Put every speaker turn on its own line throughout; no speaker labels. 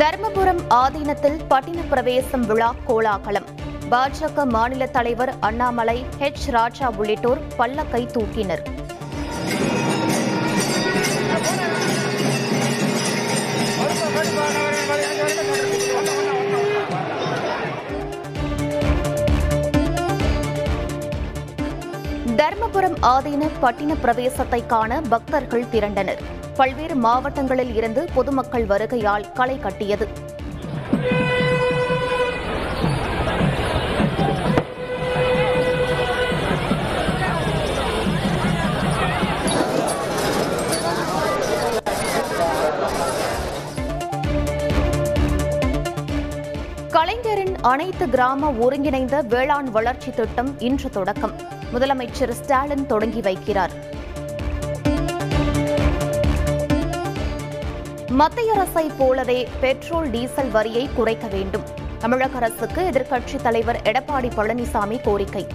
தர்மபுரம் ஆதீனத்தில் பட்டின பிரவேசம் விழா கோலாகலம். பாஜக மாநில தலைவர் அண்ணாமலை ஹெச் ராஜா உள்ளிட்டோர் பல்லக்கை தூக்கினர். தர்மபுரம் ஆதீன பட்டின பிரவேசத்தை காண பக்தர்கள் திரண்டனர். பல்வேறு மாவட்டங்களில் இருந்து பொதுமக்கள் வருகையால் களை கட்டியது. கலைஞரின் அனைத்து கிராம ஒருங்கிணைந்த வேளாண் வளர்ச்சி திட்டம் இன்று தொடக்கம். முதலமைச்சர் ஸ்டாலின் தொடங்கி வைக்கிறார். மத்திய அரசை போலவே பெட்ரோல் டீசல் வரியை குறைக்க வேண்டும். தமிழக அரசுக்கு எதிர்க்கட்சித் தலைவர் எடப்பாடி பழனிசாமி கோரிக்கை.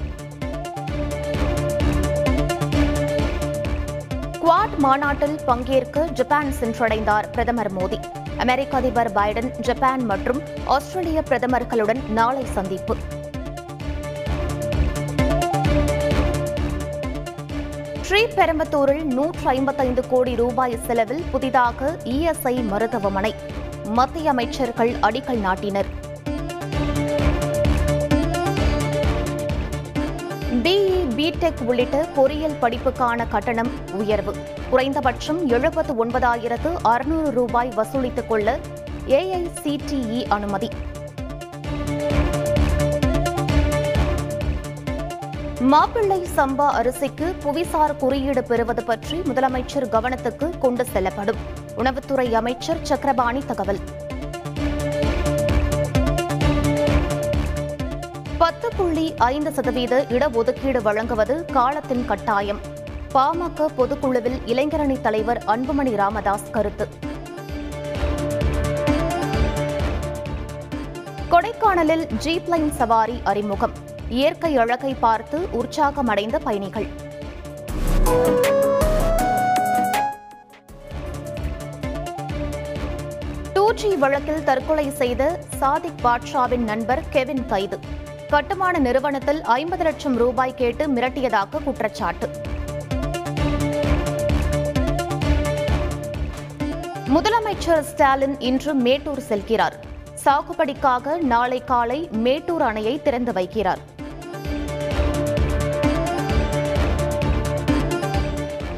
குவாட் மாநாட்டில் பங்கேற்க ஜப்பான் சென்றடைந்தார் பிரதமர் மோடி. அமெரிக்க அதிபர் பைடன் ஜப்பான் மற்றும் ஆஸ்திரேலிய பிரதமர்களுடன் நாளை சந்திப்பு. ஸ்ரீபெரும்பத்தூரில் நூற்று ஐம்பத்தைந்து கோடி ரூபாய் செலவில் புதிதாக இஎஸ்ஐ மருத்துவமனை. மத்திய அமைச்சர்கள் அடிக்கல் நாட்டினர். பிஇ பிடெக் உள்ளிட்ட பொறியியல் படிப்புக்கான கட்டணம் உயர்வு. குறைந்தபட்சம் எழுபத்து ஒன்பதாயிரத்து அறுநூறு ரூபாய் வசூலித்துக் கொள்ள ஏஐசிடிஇ அனுமதி. மாப்பிள்ளை சம்பா அரிசிக்கு புவிசார் குறியீடு பெறுவது பற்றி முதலமைச்சர் கவனத்துக்கு கொண்டு செல்லப்படும். உணவுத்துறை அமைச்சர் சக்கரபாணி தகவல். பத்து புள்ளி ஐந்து சதவீத இடஒதுக்கீடு வழங்குவது காலத்தின் கட்டாயம். பாமக பொதுக்குழுவில் இளைஞரணி தலைவர் அன்புமணி ராமதாஸ் கருத்து. கொடைக்கானலில் ஜீப் லைன் சவாரி அறிமுகம். இயற்கை அழகை பார்த்து உற்சாகமடைந்த பயணிகள். டூச்சி வழக்கில் தற்கொலை செய்த சாதிக் பாட்ஷாவின் நண்பர் கெவின் கைது. கட்டுமான நிறுவனத்தில் ஐம்பது லட்சம் ரூபாய் கேட்டு மிரட்டியதாக குற்றச்சாட்டு. முதலமைச்சர் ஸ்டாலின் இன்று மேட்டூர் செல்கிறார். சாகுபடிக்காக நாளை காலை மேட்டூர் அணையை திறந்து வைக்கிறார்.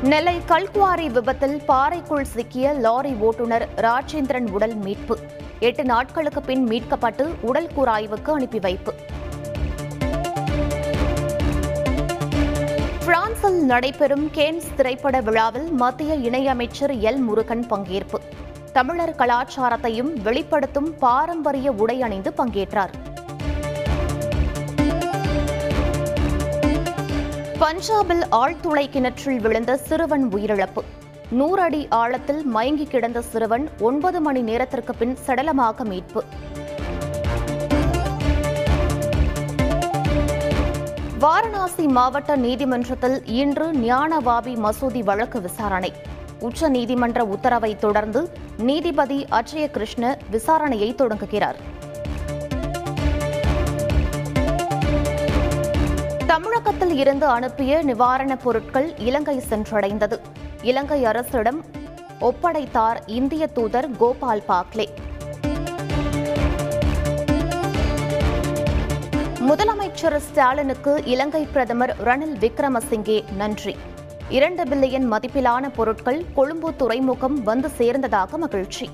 நெல்லை கல்குவாரி விபத்தில் பாறைக்குள் சிக்கிய லாரி ஓட்டுநர் ராஜேந்திரன் உடல் மீட்பு. எட்டு நாட்களுக்கு பின் மீட்கப்பட்டு உடல் கூராய்வுக்கு அனுப்பி வைப்பு. பிரான்சில் நடைபெறும் கேன்ஸ் திரைப்பட விழாவில் மத்திய இணையமைச்சர் எல் முருகன் பங்கேற்பு. தமிழர் கலாச்சாரத்தையும் வெளிப்படுத்தும் பாரம்பரிய உடை அணிந்து பங்கேற்றார். பஞ்சாபில் ஆழ்துளை கிணற்றில் விழுந்த சிறுவன் உயிரிழப்பு. நூறு அடி ஆழத்தில் மயங்கி கிடந்த சிறுவன் ஒன்பது மணி நேரத்திற்கு பின் சடலமாக மீட்பு. வாரணாசி மாவட்ட நீதிமன்றத்தில் இன்று ஞானவாபி மசூதி வழக்கு விசாரணை. உச்ச நீதிமன்ற உத்தரவை தொடர்ந்து நீதிபதி அஜய கிருஷ்ண விசாரணையை தொடங்குகிறார். தமிழகத்தில் இருந்து அனுப்பிய நிவாரணப் பொருட்கள் இலங்கை சென்றடைந்தது. இலங்கை அரசிடம் ஒப்படைத்தார் இந்திய தூதர் கோபால் பாக்லே. முதலமைச்சர் ஸ்டாலினுக்கு இலங்கை பிரதமர் ரணில் விக்ரமசிங்கே நன்றி. இரண்டு பில்லியன் மதிப்பிலான பொருட்கள் கொழும்பு துறைமுகம் வந்து சேர்ந்ததாக மகிழ்ச்சி.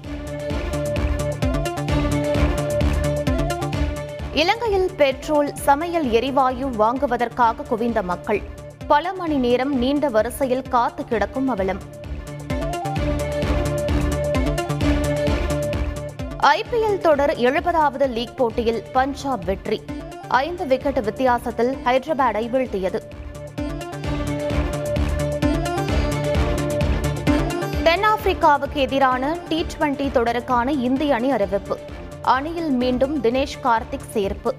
இலங்கையில் பெட்ரோல் சமையல் எரிவாயு வாங்குவதற்காக குவிந்த மக்கள். பல மணி நேரம் நீண்ட வரிசையில் காத்து கிடக்கும் அவலம். ஐபிஎல் தொடர் எழுபதாவது லீக் போட்டியில் பஞ்சாப் வெற்றி. ஐந்து விக்கெட் வித்தியாசத்தில் ஹைதராபாத்தை வீழ்த்தியது. தென்னாப்பிரிக்காவுக்கு எதிரான டி டுவெண்டி தொடருக்கான இந்திய அணி அறிவிப்பு. அணியில் மீண்டும் தினேஷ் கார்த்திக் சேர்ப்பு.